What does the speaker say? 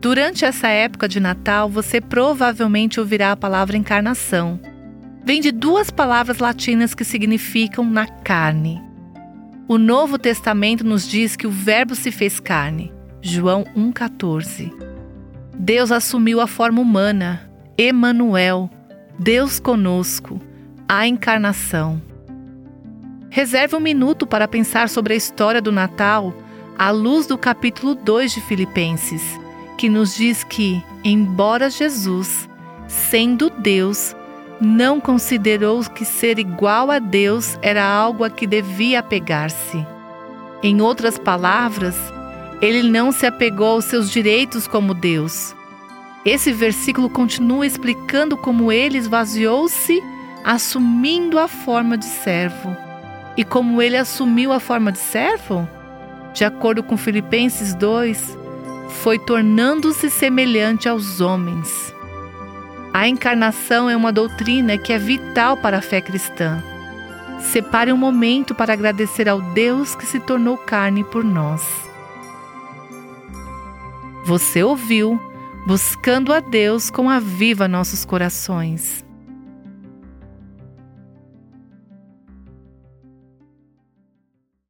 Durante essa época de Natal, você provavelmente ouvirá a palavra encarnação. Vem de duas palavras latinas que significam na carne. O Novo Testamento nos diz que o Verbo se fez carne. João 1,14. Deus assumiu a forma humana, Emanuel, Deus conosco, a encarnação. Reserve um minuto para pensar sobre a história do Natal à luz do capítulo 2 de Filipenses que nos diz que, embora Jesus, sendo Deus, não considerou que ser igual a Deus era algo a que devia apegar-se. Em outras palavras, ele não se apegou aos seus direitos como Deus. Esse versículo continua explicando como ele esvaziou-se, assumindo a forma de servo. E como ele assumiu a forma de servo? De acordo com Filipenses 2, foi tornando-se semelhante aos homens. A encarnação é uma doutrina que é vital para a fé cristã. Separe um momento para agradecer ao Deus que se tornou carne por nós. Você ouviu Buscando a Deus com a Viva Nossos Corações.